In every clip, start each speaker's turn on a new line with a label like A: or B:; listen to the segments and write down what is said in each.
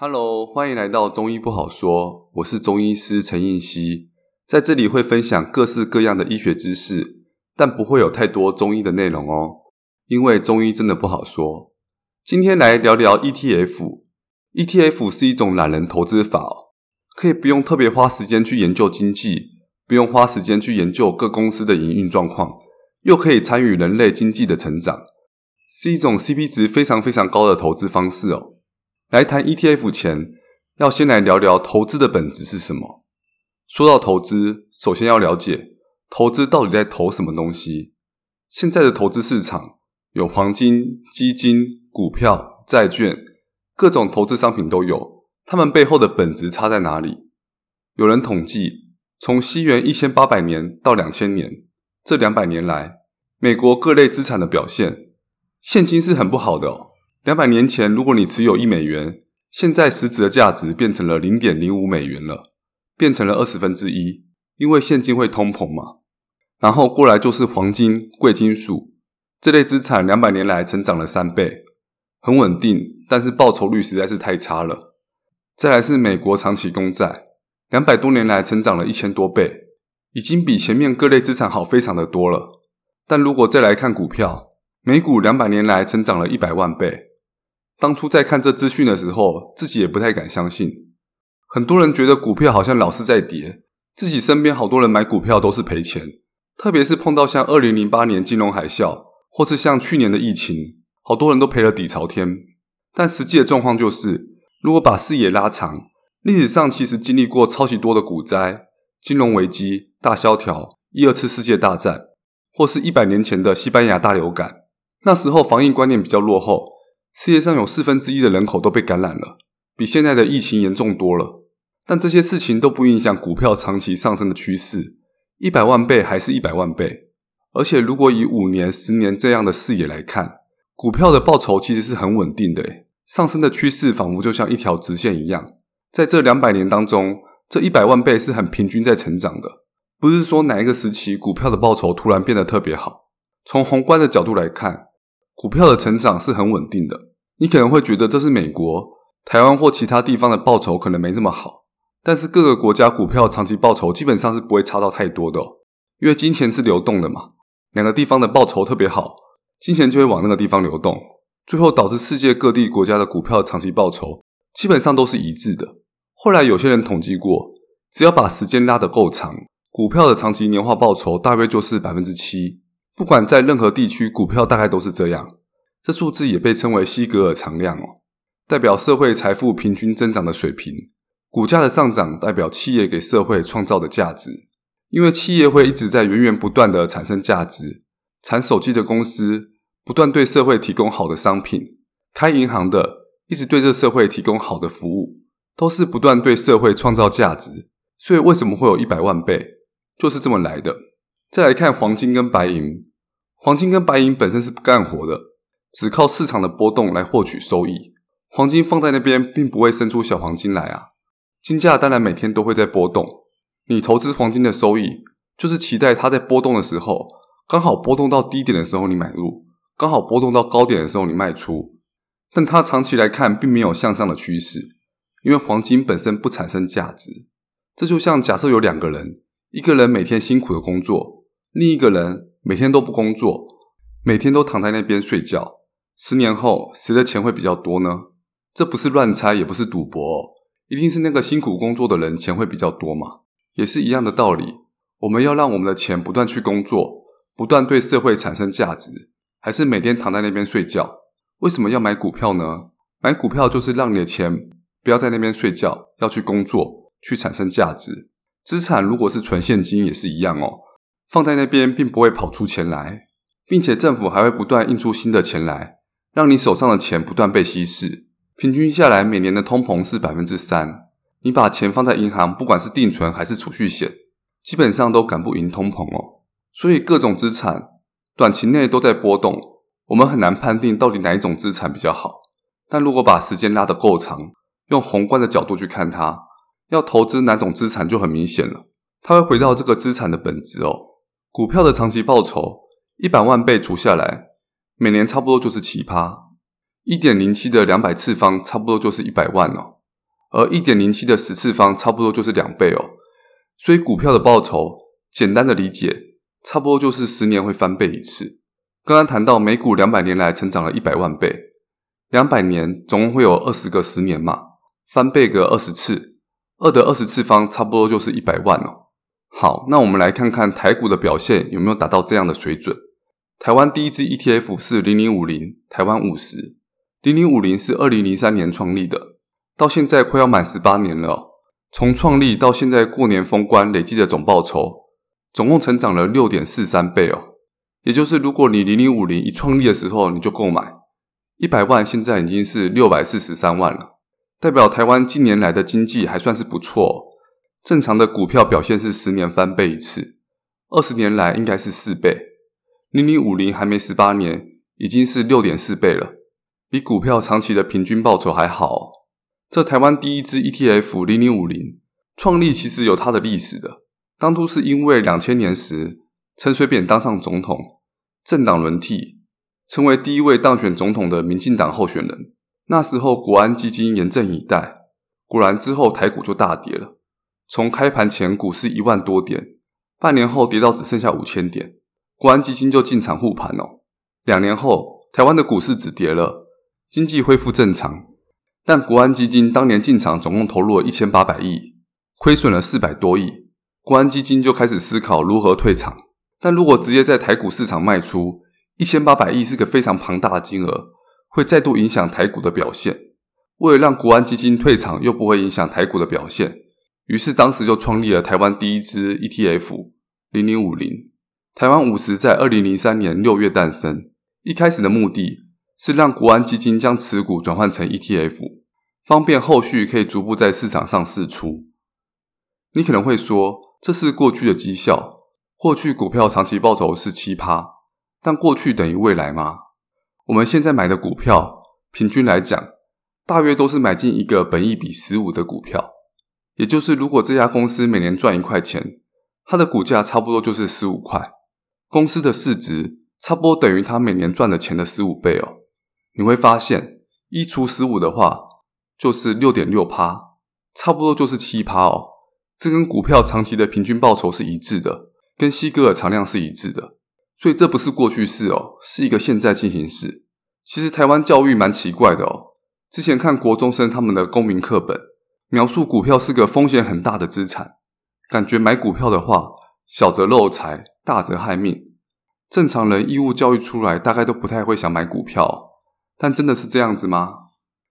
A: Hello，欢迎来到中医不好说。我是中医师陈应希，在这里会分享各式各样的医学知识，但不会有太多中医的内容哦，因为中医真的不好说。今天来聊聊 ETF。ETF 是一种懒人投资法，可以不用特别花时间去研究经济，不用花时间去研究各公司的营运状况，又可以参与人类经济的成长，是一种 CP 值非常非常高的投资方式哦。来谈 ETF 前，要先来聊聊投资的本质是什么。说到投资，首先要了解投资到底在投什么东西。现在的投资市场有黄金、基金、股票、债券，各种投资商品都有。它们背后的本质差在哪里？有人统计，从西元一千八百年到两千年这两百年来，美国各类资产的表现，现金是很不好的哦。两百年前，如果你持有一美元，现在实质的价值变成了零点零五美元了，变成了二十分之一，因为现金会通膨嘛。然后过来就是黄金、贵金属这类资产，两百年来成长了三倍，很稳定，但是报酬率实在是太差了。再来是美国长期公债，两百多年来成长了一千多倍，已经比前面各类资产好非常的多了。但如果再来看股票，美股两百年来成长了一百万倍。当初在看这资讯的时候，自己也不太敢相信。很多人觉得股票好像老是在跌，自己身边好多人买股票都是赔钱。特别是碰到像二零零八年金融海啸，或是像去年的疫情，好多人都赔了底朝天。但实际的状况就是，如果把视野拉长，历史上其实经历过超级多的股灾、金融危机、大萧条、一二次世界大战，或是一百年前的西班牙大流感。那时候防疫观念比较落后。世界上有四分之一的人口都被感染了，比现在的疫情严重多了。但这些事情都不影响股票长期上升的趋势，一百万倍还是一百万倍。而且，如果以五年、十年这样的视野来看，股票的报酬其实是很稳定的，上升的趋势仿佛就像一条直线一样。在这两百年当中，这一百万倍是很平均在成长的，不是说哪一个时期股票的报酬突然变得特别好。从宏观的角度来看，股票的成长是很稳定的。你可能会觉得这是美国、台湾或其他地方的报酬可能没这么好，但是各个国家股票长期报酬基本上是不会差到太多的，因为金钱是流动的嘛。两个地方的报酬特别好，金钱就会往那个地方流动，最后导致世界各地国家的股票长期报酬基本上都是一致的。后来有些人统计过，只要把时间拉得够长，股票的长期年化报酬大约就是百分之七。不管在任何地区，股票大概都是这样。这数字也被称为西格尔常量哦，代表社会财富平均增长的水平。股价的上涨代表企业给社会创造的价值，因为企业会一直在源源不断的产生价值。产手机的公司不断对社会提供好的商品，开银行的一直对这社会提供好的服务，都是不断对社会创造价值。所以为什么会有一百万倍，就是这么来的。再来看黄金跟白银，黄金跟白银本身是不干活的，只靠市场的波动来获取收益。黄金放在那边，并不会生出小黄金来啊。金价当然每天都会在波动，你投资黄金的收益，就是期待它在波动的时候，刚好波动到低点的时候你买入，刚好波动到高点的时候你卖出。但它长期来看，并没有向上的趋势，因为黄金本身不产生价值。这就像假设有两个人，一个人每天辛苦的工作。另一个人每天都不工作，每天都躺在那边睡觉。十年后，谁的钱会比较多呢？这不是乱猜，也不是赌博哦，一定是那个辛苦工作的人钱会比较多嘛。也是一样的道理，我们要让我们的钱不断去工作，不断对社会产生价值，还是每天躺在那边睡觉？为什么要买股票呢？买股票就是让你的钱不要在那边睡觉，要去工作，去产生价值。资产如果是纯现金，也是一样哦。放在那边并不会跑出钱来，并且政府还会不断印出新的钱来，让你手上的钱不断被稀释。平均下来，每年的通膨是百分之三。你把钱放在银行，不管是定存还是储蓄险，基本上都赶不赢通膨哦。所以各种资产短期内都在波动，我们很难判定到底哪一种资产比较好。但如果把时间拉得够长，用宏观的角度去看它，要投资哪种资产就很明显了。它会回到这个资产的本质哦。股票的长期报酬一百万倍除下来，每年差不多就是奇葩，一点零七的两百次方差不多就是一百万哦。而一点零七的十次方差不多就是两倍哦。所以股票的报酬，简单的理解，差不多就是十年会翻倍一次。刚刚谈到美股两百年来成长了一百万倍，两百年总共会有二十个十年嘛，翻倍个二十次，二的二十次方差不多就是一百万哦。好，那我们来看看台股的表现有没有达到这样的水准。台湾第一支 ETF 是零零五零台湾五十，零零五零是二零零三年创立的，到现在快要满十八年了。从创立到现在过年封关，累计的总报酬总共成长了六点四三倍哦。也就是如果你零零五零一创立的时候你就购买一百万，现在已经是六百四十三万了，代表台湾近年来的经济还算是不错哦。正常的股票表现是十年翻倍一次，二十年来应该是四倍。零零五零还没十八年，已经是六点四倍了，比股票长期的平均报酬还好。这台湾第一支 ETF 零零五零创立其实有它的历史的，当初是因为两千年时陈水扁当上总统，政党轮替，成为第一位当选总统的民进党候选人。那时候国安基金严阵以待，果然之后台股就大跌了。从开盘前股市一万多点，半年后跌到只剩下五千点，国安基金就进场护盘哦。两年后，台湾的股市止跌了，经济恢复正常。但国安基金当年进场总共投入了一千八百亿，亏损了四百多亿，国安基金就开始思考如何退场。但如果直接在台股市场卖出，一千八百亿是个非常庞大的金额，会再度影响台股的表现。为了让国安基金退场又不会影响台股的表现。于是，当时就创立了台湾第一支 ETF 零零五零。台湾五十在二零零三年六月诞生。一开始的目的是让国安基金将持股转换成 ETF，方便后续可以逐步在市场上释出。你可能会说，这是过去的绩效，过去股票长期报酬是七趴，但过去等于未来吗？我们现在买的股票，平均来讲，大约都是买进一个本益比十五的股票。也就是，如果这家公司每年赚一块钱，它的股价差不多就是十五块，公司的市值差不多等于它每年赚的钱的十五倍哦。你会发现，一除十五的话，就是六点六趴，差不多就是七趴哦。这跟股票长期的平均报酬是一致的，跟西格尔常量是一致的。所以这不是过去式哦，是一个现在进行式。其实台湾教育蛮奇怪的哦，之前看国中生他们的公民课本。描述股票是个风险很大的资产，感觉买股票的话，小则漏财，大则害命。正常人义务教育出来，大概都不太会想买股票，但真的是这样子吗？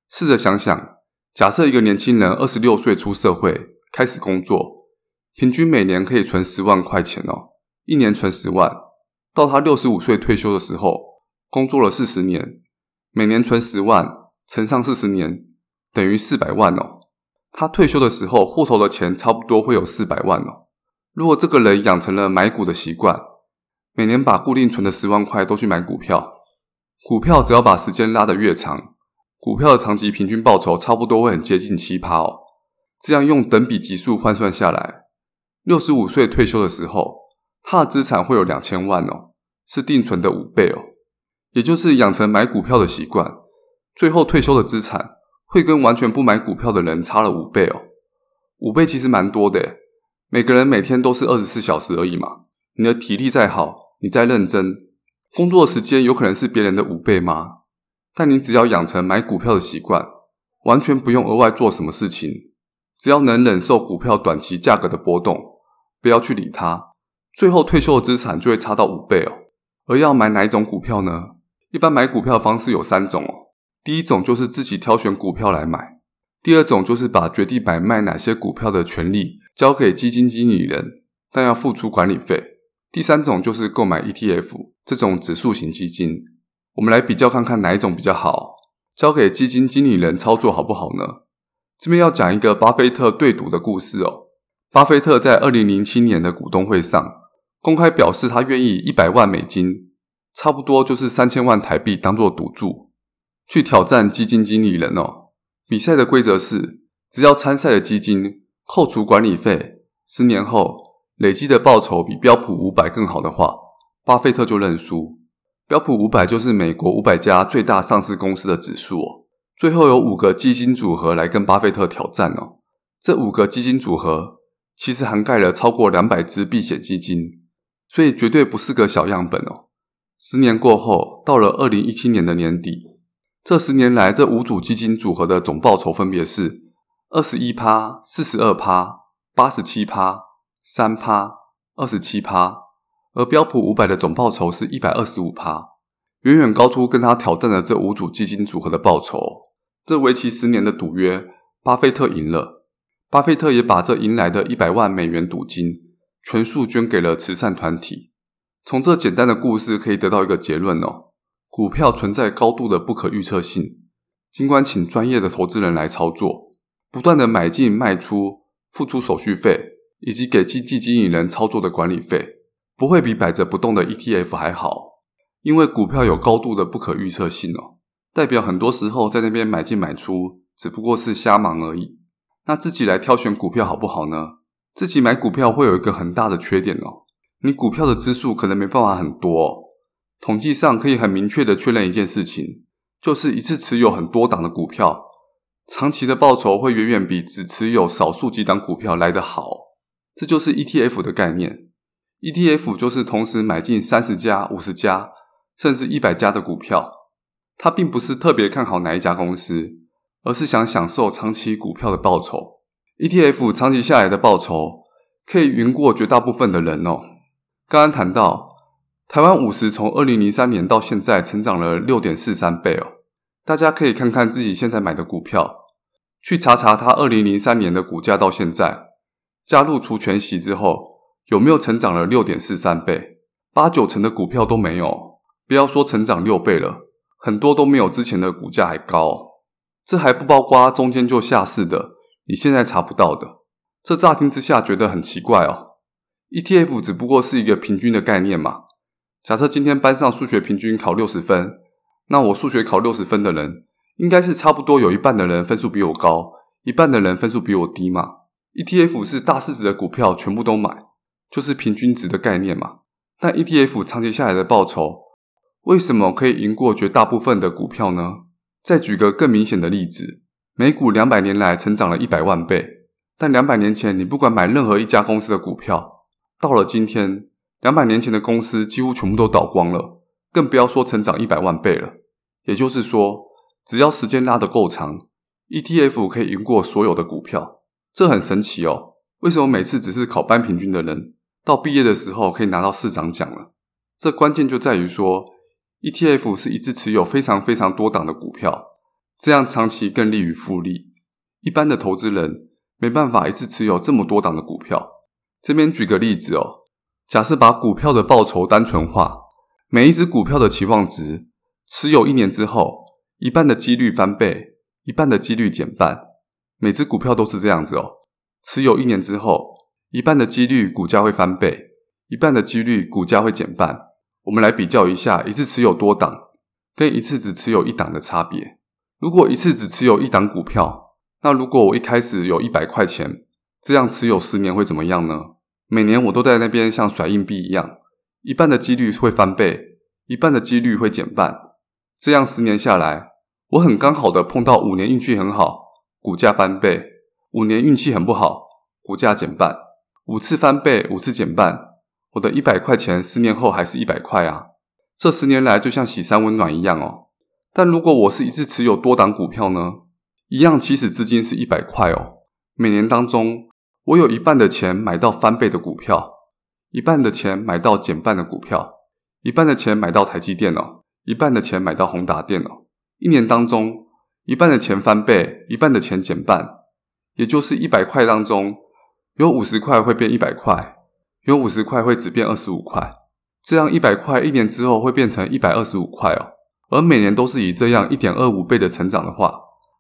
A: 试着想想，假设一个年轻人二十六岁出社会，开始工作，平均每年可以存十万块钱哦，一年存十万，到他六十五岁退休的时候，工作了四十年，每年存十万，乘上四十年，等于四百万哦。他退休的时候，户头的钱差不多会有四百万哦。如果这个人养成了买股的习惯，每年把固定存的十万块都去买股票，股票只要把时间拉得越长，股票的长期平均报酬差不多会很接近七趴哦。这样用等比级数换算下来，六十五岁退休的时候，他的资产会有两千万哦，是定存的五倍哦。也就是养成买股票的习惯，最后退休的资产。会跟完全不买股票的人差了五倍哦，五倍其实蛮多的耶。每个人每天都是二十四小时而已嘛，你的体力再好，你再认真，工作时间有可能是别人的五倍吗？但你只要养成买股票的习惯，完全不用额外做什么事情，只要能忍受股票短期价格的波动，不要去理它，最后退休的资产就会差到五倍哦。而要买哪一种股票呢？一般买股票的方式有三种哦。第一种就是自己挑选股票来买，第二种就是把决定买卖哪些股票的权利交给基金经理人，但要付出管理费。第三种就是购买 ETF 这种指数型基金。我们来比较看看哪一种比较好，交给基金经理人操作好不好呢？这边要讲一个巴菲特对赌的故事哦。巴菲特在二零零七年的股东会上公开表示，他愿意一百万美金，差不多就是三千万台币，当做赌注。去挑战基金经理人哦。比赛的规则是，只要参赛的基金扣除管理费，十年后累积的报酬比标普五百更好的话，巴菲特就认输。标普五百就是美国五百家最大上市公司的指数哦。最后有五个基金组合来跟巴菲特挑战哦。这五个基金组合其实涵盖了超过两百只避险基金，所以绝对不是个小样本哦。十年过后，到了二零一七年的年底，这十年来这五组基金组合的总报酬分别是二十一趴、四十二趴、八十七趴、三趴、二十七趴，而标普五百的总报酬是一百二十五趴。远远高出跟他挑战的这五组基金组合的报酬。这为期十年的赌约，巴菲特赢了。巴菲特也把这赢来的一百万美元赌金全数捐给了慈善团体。从这简单的故事可以得到一个结论哦：股票存在高度的不可预测性。尽管请专业的投资人来操作，不断的买进卖出，付出手续费，以及给基金经理人操作的管理费，不会比摆着不动的 ETF 还好。因为股票有高度的不可预测性哦，代表很多时候在那边买进买出只不过是瞎忙而已。那自己来挑选股票好不好呢？自己买股票会有一个很大的缺点哦，你股票的支数可能没办法很多哦。统计上可以很明确的确认一件事情，就是一次持有很多档的股票，长期的报酬会远远比只持有少数几档股票来得好。这就是 ETF 的概念，ETF 就是同时买进三十家、五十家。甚至一百家的股票，他并不是特别看好哪一家公司，而是想享受长期股票的报酬。ETF 长期下来的报酬可以赢过绝大部分的人哦。刚刚谈到台湾五十从二零零三年到现在成长了六点四三倍哦，大家可以看看自己现在买的股票，去查查它二零零三年的股价到现在加入除权息之后有没有成长了六点四三倍，八九成的股票都没有。不要说成长六倍了，很多都没有之前的股价还高。这还不包括中间就下市的，你现在查不到的。这乍听之下觉得很奇怪哦。ETF 只不过是一个平均的概念嘛。假设今天班上数学平均考六十分，那我数学考六十分的人，应该是差不多有一半的人分数比我高，一半的人分数比我低嘛。ETF 是大市值的股票全部都买，就是平均值的概念嘛。但 ETF 长期下来的报酬，为什么可以赢过绝大部分的股票呢？再举个更明显的例子，美股两百年来成长了一百万倍，但两百年前你不管买任何一家公司的股票，到了今天，两百年前的公司几乎全部都倒光了，更不要说成长一百万倍了。也就是说，只要时间拉得够长，ETF 可以赢过所有的股票，这很神奇哦。为什么每次只是考班平均的人，到毕业的时候可以拿到市长奖了？这关键就在于说。ETF 是一次持有非常非常多档的股票，这样长期更利于复利。一般的投资人没办法一次持有这么多档的股票。这边举个例子哦，假设把股票的报酬单纯化，每一只股票的期望值，持有一年之后，一半的几率翻倍，一半的几率减半。每只股票都是这样子哦，持有一年之后，一半的几率股价会翻倍，一半的几率股价会减半。我们来比较一下一次持有多档跟一次只持有一档的差别。如果一次只持有一档股票，那如果我一开始有一百块钱，这样持有十年会怎么样呢？每年我都在那边像甩硬币一样，一半的几率会翻倍，一半的几率会减半。这样十年下来，我很刚好的碰到五年运气很好，股价翻倍；五年运气很不好，股价减半。五次翻倍，五次减半。我的一百块钱，十年后还是一百块啊！这十年来就像洗三温暖一样哦。但如果我是一次持有多档股票呢？一样起始资金是一百块哦。每年当中，我有一半的钱买到翻倍的股票，一半的钱买到减半的股票，一半的钱买到台积电哦，一半的钱买到宏达电哦。一年当中，一半的钱翻倍，一半的钱减半，也就是一百块当中有五十块会变一百块。有五十块会只变二十五块，这样一百块一年之后会变成一百二十五块哦。而每年都是以这样一点二五倍的成长的话，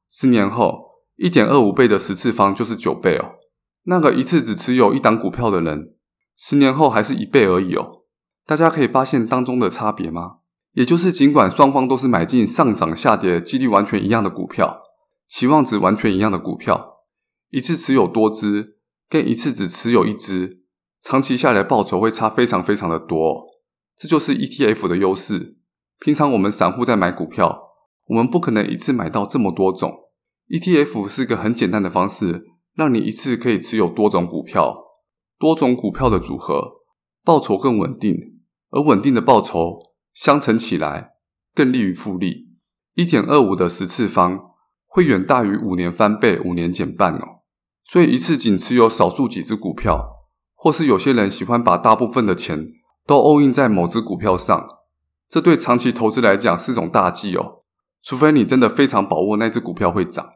A: 十年后一点二五倍的十次方就是九倍哦。那个一次只持有一档股票的人，十年后还是一倍而已哦。大家可以发现当中的差别吗？也就是尽管双方都是买进上涨下跌几率完全一样的股票，期望值完全一样的股票，一次持有多只跟一次只持有一只。长期下来报酬会差非常非常的多，这就是 ETF 的优势。平常我们散户在买股票，我们不可能一次买到这么多种。ETF 是个很简单的方式，让你一次可以持有多种股票，多种股票的组合，报酬更稳定，而稳定的报酬相乘起来更利于复利。一点二五的十次方会远大于五年翻倍、五年减半哦。所以一次仅持有少数几只股票，或是有些人喜欢把大部分的钱都 all in 在某只股票上，这对长期投资来讲是种大忌哦。除非你真的非常把握那只股票会涨。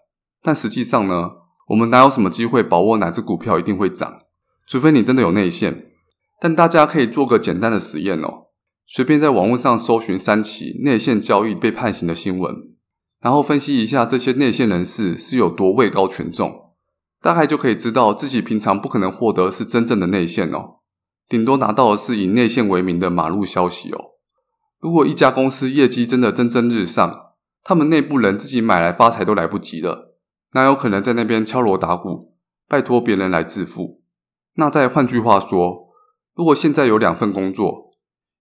A: 但实际上呢，我们哪有什么机会把握哪只股票一定会涨？除非你真的有内线。但大家可以做个简单的实验哦，随便在网络上搜寻三起内线交易被判刑的新闻，然后分析一下这些内线人士是有多位高权重，大概就可以知道自己平常不可能获得是真正的内线哦，顶多拿到的是以内线为名的马路消息哦。如果一家公司业绩真的蒸蒸日上，他们内部人自己买来发财都来不及了。哪有可能在那边敲锣打鼓，拜托别人来致富？那再换句话说，如果现在有两份工作，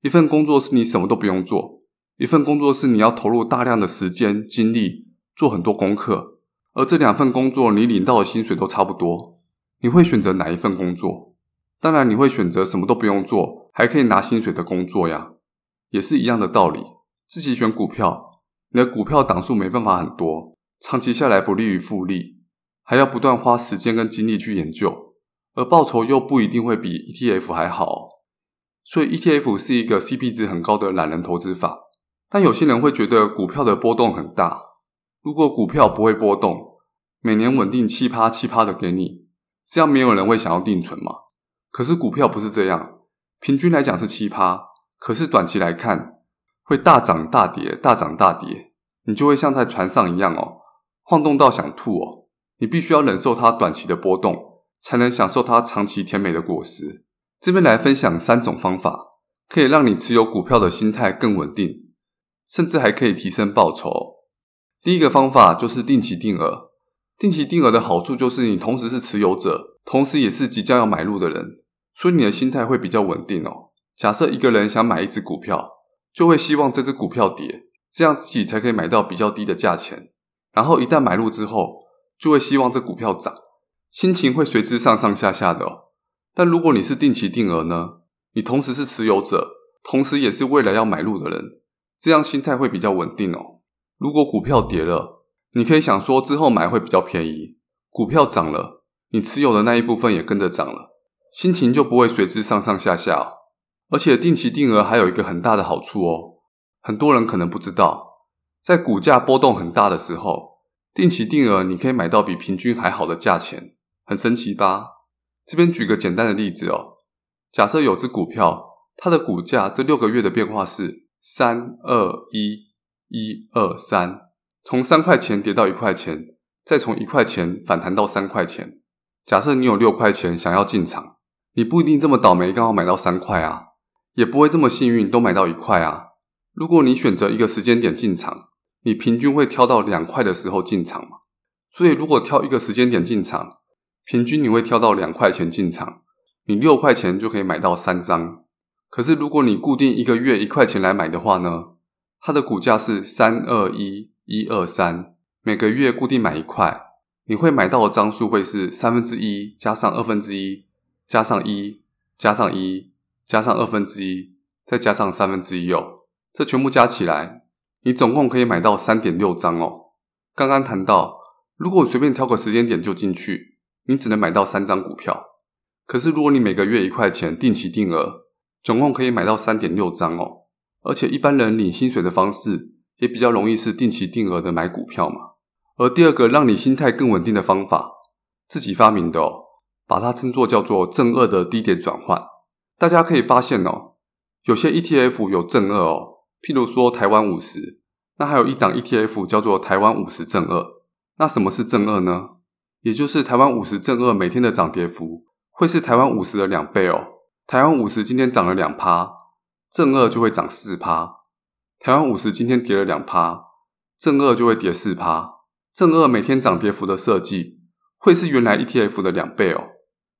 A: 一份工作是你什么都不用做，一份工作是你要投入大量的时间精力做很多功课，而这两份工作你领到的薪水都差不多，你会选择哪一份工作？当然，你会选择什么都不用做，还可以拿薪水的工作呀，也是一样的道理。自己选股票，你的股票档数没办法很多。长期下来不利于复利，还要不断花时间跟精力去研究，而报酬又不一定会比 ETF 还好，所以 ETF 是一个 CP 值很高的懒人投资法。但有些人会觉得股票的波动很大，如果股票不会波动，每年稳定七趴七趴的给你，这样没有人会想要定存嘛？可是股票不是这样，平均来讲是七趴，可是短期来看会大涨大跌，大涨大跌，你就会像在船上一样哦。晃动到想吐哦！你必须要忍受它短期的波动，才能享受它长期甜美的果实。这边来分享三种方法，可以让你持有股票的心态更稳定，甚至还可以提升报酬。第一个方法就是定期定额。定期定额的好处就是你同时是持有者，同时也是即将要买入的人，所以你的心态会比较稳定哦。假设一个人想买一只股票，就会希望这只股票跌，这样自己才可以买到比较低的价钱。然后一旦买入之后，就会希望这股票涨，心情会随之上上下下的。但如果你是定期定额呢？你同时是持有者，同时也是未来要买入的人，这样心态会比较稳定哦。如果股票跌了，你可以想说之后买会比较便宜；股票涨了，你持有的那一部分也跟着涨了，心情就不会随之上上下下。而且定期定额还有一个很大的好处哦，很多人可能不知道。在股价波动很大的时候，定期定额你可以买到比平均还好的价钱，很神奇吧？这边举个简单的例子哦，假设有只股票，它的股价这六个月的变化是三二一一二三，从三块钱跌到一块钱，再从一块钱反弹到三块钱。假设你有六块钱想要进场，你不一定这么倒霉刚好买到三块啊，也不会这么幸运都买到一块啊。如果你选择一个时间点进场，你平均会挑到两块的时候进场嘛？所以如果挑一个时间点进场，平均你会挑到两块钱进场，你六块钱就可以买到三张。可是如果你固定一个月一块钱来买的话呢？它的股价是三二一一二三，每个月固定买一块，你会买到的张数会是三分之一加上二分之一加上一加上一加上二分之一再加上三分之一哦，这全部加起来。你总共可以买到三点六张哦。刚刚谈到，如果随便挑个时间点就进去，你只能买到三张股票。可是如果你每个月一块钱定期定额，总共可以买到三点六张哦。而且一般人领薪水的方式也比较容易是定期定额的买股票嘛。而第二个让你心态更稳定的方法，自己发明的哦，把它称作叫做正二的低点转换。大家可以发现哦，有些 ETF 有正二哦。譬如说台湾五十，那还有一档 ETF 叫做台湾五十正二。那什么是正二呢？也就是台湾五十正二每天的涨跌幅会是台湾五十的两倍哦。台湾五十今天涨了两趴，正二就会涨四趴。台湾五十今天跌了两趴，正二就会跌四趴。正二每天涨跌幅的设计会是原来 ETF 的两倍哦。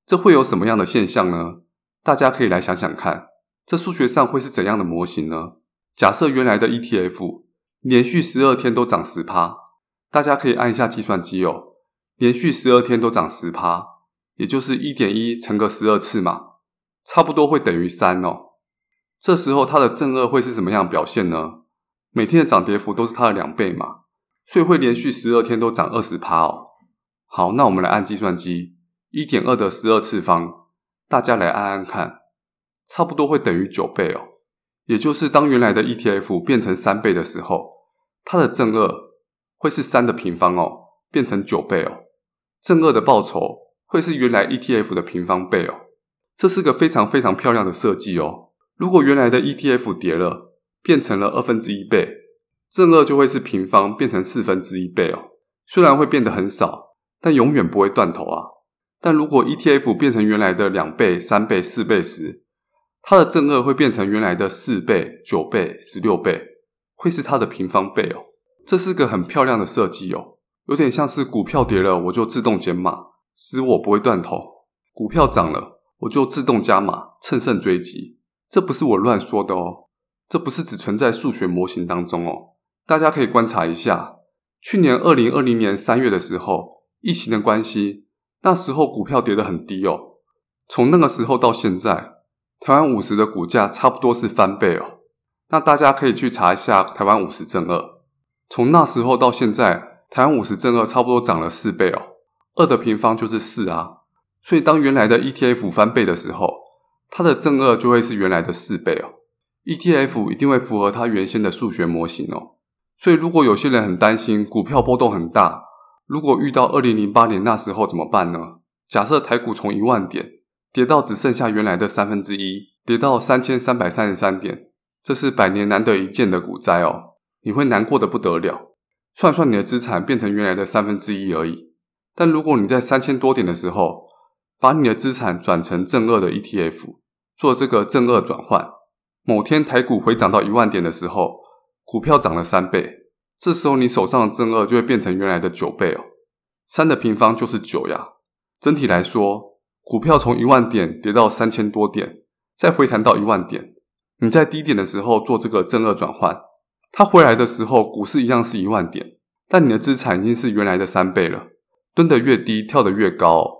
A: 这会有什么样的现象呢？大家可以来想想看，这数学上会是怎样的模型呢？假设原来的 ETF 连续十二天都涨十趴，大家可以按一下计算机哦。连续十二天都涨十趴，也就是一点一乘个十二次嘛，差不多会等于三哦。这时候它的正二会是什么样表现呢？每天的涨跌幅都是它的两倍嘛，所以会连续十二天都涨二十趴哦。好，那我们来按计算机，一点二的十二次方，大家来按按看，差不多会等于九倍哦。也就是当原来的 ETF 变成三倍的时候，它的正二会是三的平方哦，变成九倍哦。正二的报酬会是原来 ETF 的平方倍哦。这是个非常非常漂亮的设计哦。如果原来的 ETF 跌了，变成了二分之一倍，正二就会是平方变成四分之一倍哦。虽然会变得很少，但永远不会断头啊。但如果 ETF 变成原来的两倍、三倍、四倍时，它的正二会变成原来的四倍、九倍、十六倍，会是它的平方倍哦。这是个很漂亮的设计哦，有点像是股票跌了我就自动减码，使我不会断头；股票涨了我就自动加码，乘胜追击。这不是我乱说的哦，这不是只存在数学模型当中哦。大家可以观察一下，去年二零二零年三月的时候，疫情的关系，那时候股票跌得很低哦。从那个时候到现在。台湾五十的股价差不多是翻倍哦，那大家可以去查一下台湾五十正二，从那时候到现在，台湾五十正二差不多涨了四倍哦，二的平方就是四啊，所以当原来的 ETF 翻倍的时候，它的正二就会是原来的四倍哦，ETF 一定会符合它原先的数学模型哦，所以如果有些人很担心股票波动很大，如果遇到二零零八年那时候怎么办呢？假设台股从一万点。跌到只剩下原来的三分之一，跌到三千三百三十三点，这是百年难得一见的股灾哦！你会难过得不得了。算算你的资产变成原来的三分之一而已。但如果你在三千多点的时候，把你的资产转成正二的 ETF，做这个正二转换，某天台股回涨到一万点的时候，股票涨了三倍，这时候你手上的正二就会变成原来的九倍哦。三的平方就是九呀。整体来说。股票从一万点跌到三千多点，再回弹到一万点。你在低点的时候做这个正二转换，它回来的时候，股市一样是一万点，但你的资产已经是原来的三倍了。蹲得越低，跳得越高，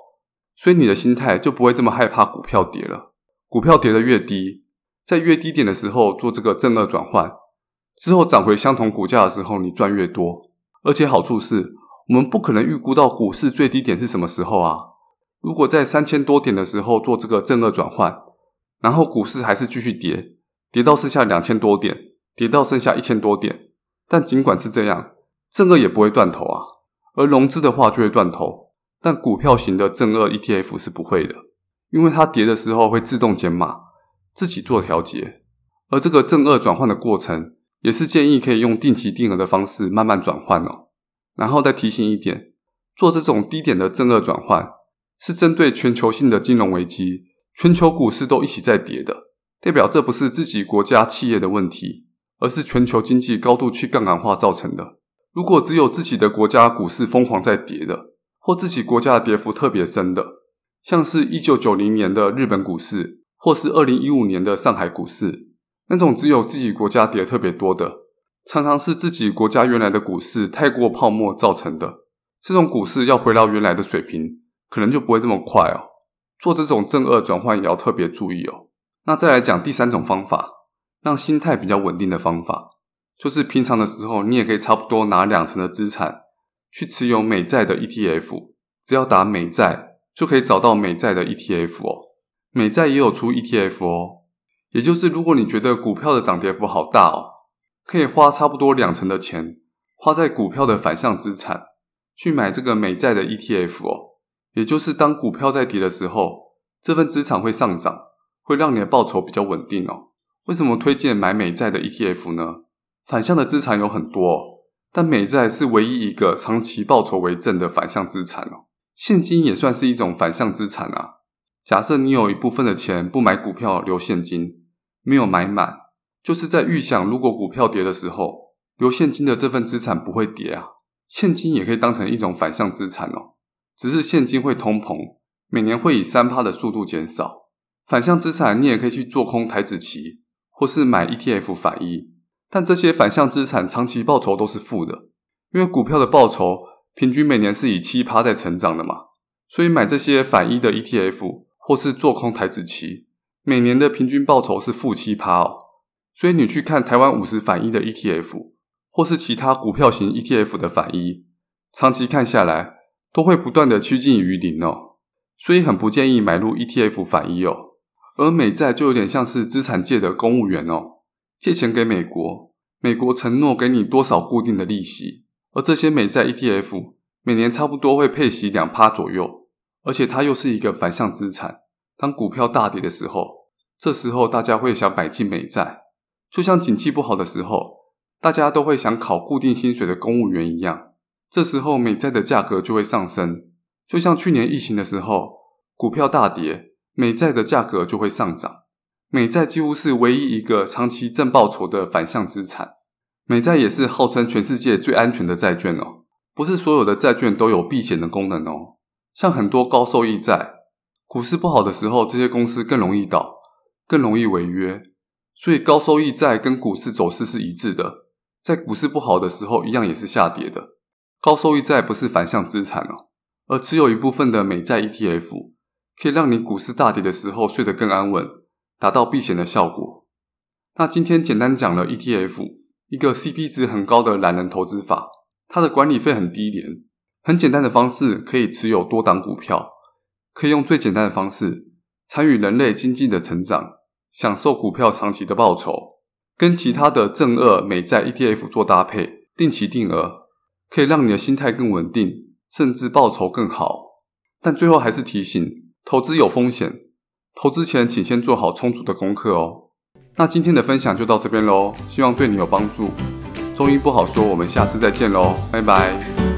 A: 所以你的心态就不会这么害怕股票跌了。股票跌得越低，在越低点的时候做这个正二转换，之后涨回相同股价的时候，你赚越多。而且好处是我们不可能预估到股市最低点是什么时候啊。如果在三千多点的时候做这个正二转换，然后股市还是继续跌，跌到剩下两千多点，跌到剩下一千多点，但尽管是这样，正二也不会断头啊。而融资的话就会断头，但股票型的正二 ETF 是不会的，因为它跌的时候会自动减码，自己做调节。而这个正二转换的过程，也是建议可以用定期定额的方式慢慢转换哦。然后再提醒一点，做这种低点的正二转换。是针对全球性的金融危机，全球股市都一起在跌的，代表这不是自己国家企业的问题，而是全球经济高度去杠杆化造成的。如果只有自己的国家股市疯狂在跌的，或自己国家的跌幅特别深的，像是一九九零年的日本股市，或是二零一五年的上海股市，那种只有自己国家跌特别多的，常常是自己国家原来的股市太过泡沫造成的。这种股市要回到原来的水平，可能就不会这么快哦。做这种正二转换也要特别注意哦。那再来讲第三种方法，让心态比较稳定的方法，就是平常的时候你也可以差不多拿两成的资产去持有美债的 ETF，只要打美债就可以找到美债的 ETF 哦。美债也有出 ETF 哦，也就是如果你觉得股票的涨跌幅好大哦，可以花差不多两成的钱花在股票的反向资产去买这个美债的 ETF 哦。也就是当股票在跌的时候，这份资产会上涨，会让你的报酬比较稳定哦。为什么推荐买美债的 ETF 呢？反向的资产有很多，但美债是唯一一个长期报酬为正的反向资产哦。现金也算是一种反向资产啊。假设你有一部分的钱不买股票留现金，没有买满，就是在预想如果股票跌的时候，留现金的这份资产不会跌啊。现金也可以当成一种反向资产哦。只是现金会通膨，每年会以三趴的速度减少。反向资产你也可以去做空台指期，或是买 ETF 反一。但这些反向资产长期报酬都是负的，因为股票的报酬平均每年是以七趴在成长的嘛，所以买这些反一的 ETF 或是做空台指期，每年的平均报酬是负七趴哦。所以你去看台湾五十反一的 ETF，或是其他股票型 ETF 的反一，长期看下来都会不断的趋近于零哦。所以很不建议买入 ETF 反一哦。而美债就有点像是资产界的公务员哦，借钱给美国，美国承诺给你多少固定的利息，而这些美债 ETF 每年差不多会配息两趴左右，而且它又是一个反向资产。当股票大跌的时候，这时候大家会想买进美债，就像景气不好的时候，大家都会想考固定薪水的公务员一样，这时候美债的价格就会上升，就像去年疫情的时候，股票大跌。美债的价格就会上涨，美债几乎是唯一一个长期正报酬的反向资产。美债也是号称全世界最安全的债券哦。不是所有的债券都有避险的功能哦，像很多高收益债，股市不好的时候，这些公司更容易倒，更容易违约。所以高收益债跟股市走势是一致的，在股市不好的时候，一样也是下跌的。高收益债不是反向资产哦，而持有一部分的美债 ETF。可以让你股市大跌的时候睡得更安稳，达到避险的效果。那今天简单讲了 ETF，一个 CP 值很高的懒人投资法，它的管理费很低廉，很简单的方式可以持有多档股票，可以用最简单的方式参与人类经济的成长，享受股票长期的报酬，跟其他的正二美债 ETF 做搭配，定期定额，可以让你的心态更稳定，甚至报酬更好。但最后还是提醒。投资有风险，投资前请先做好充足的功课哦。那今天的分享就到这边喽，希望对你有帮助。中医不好说，我们下次再见喽，拜拜。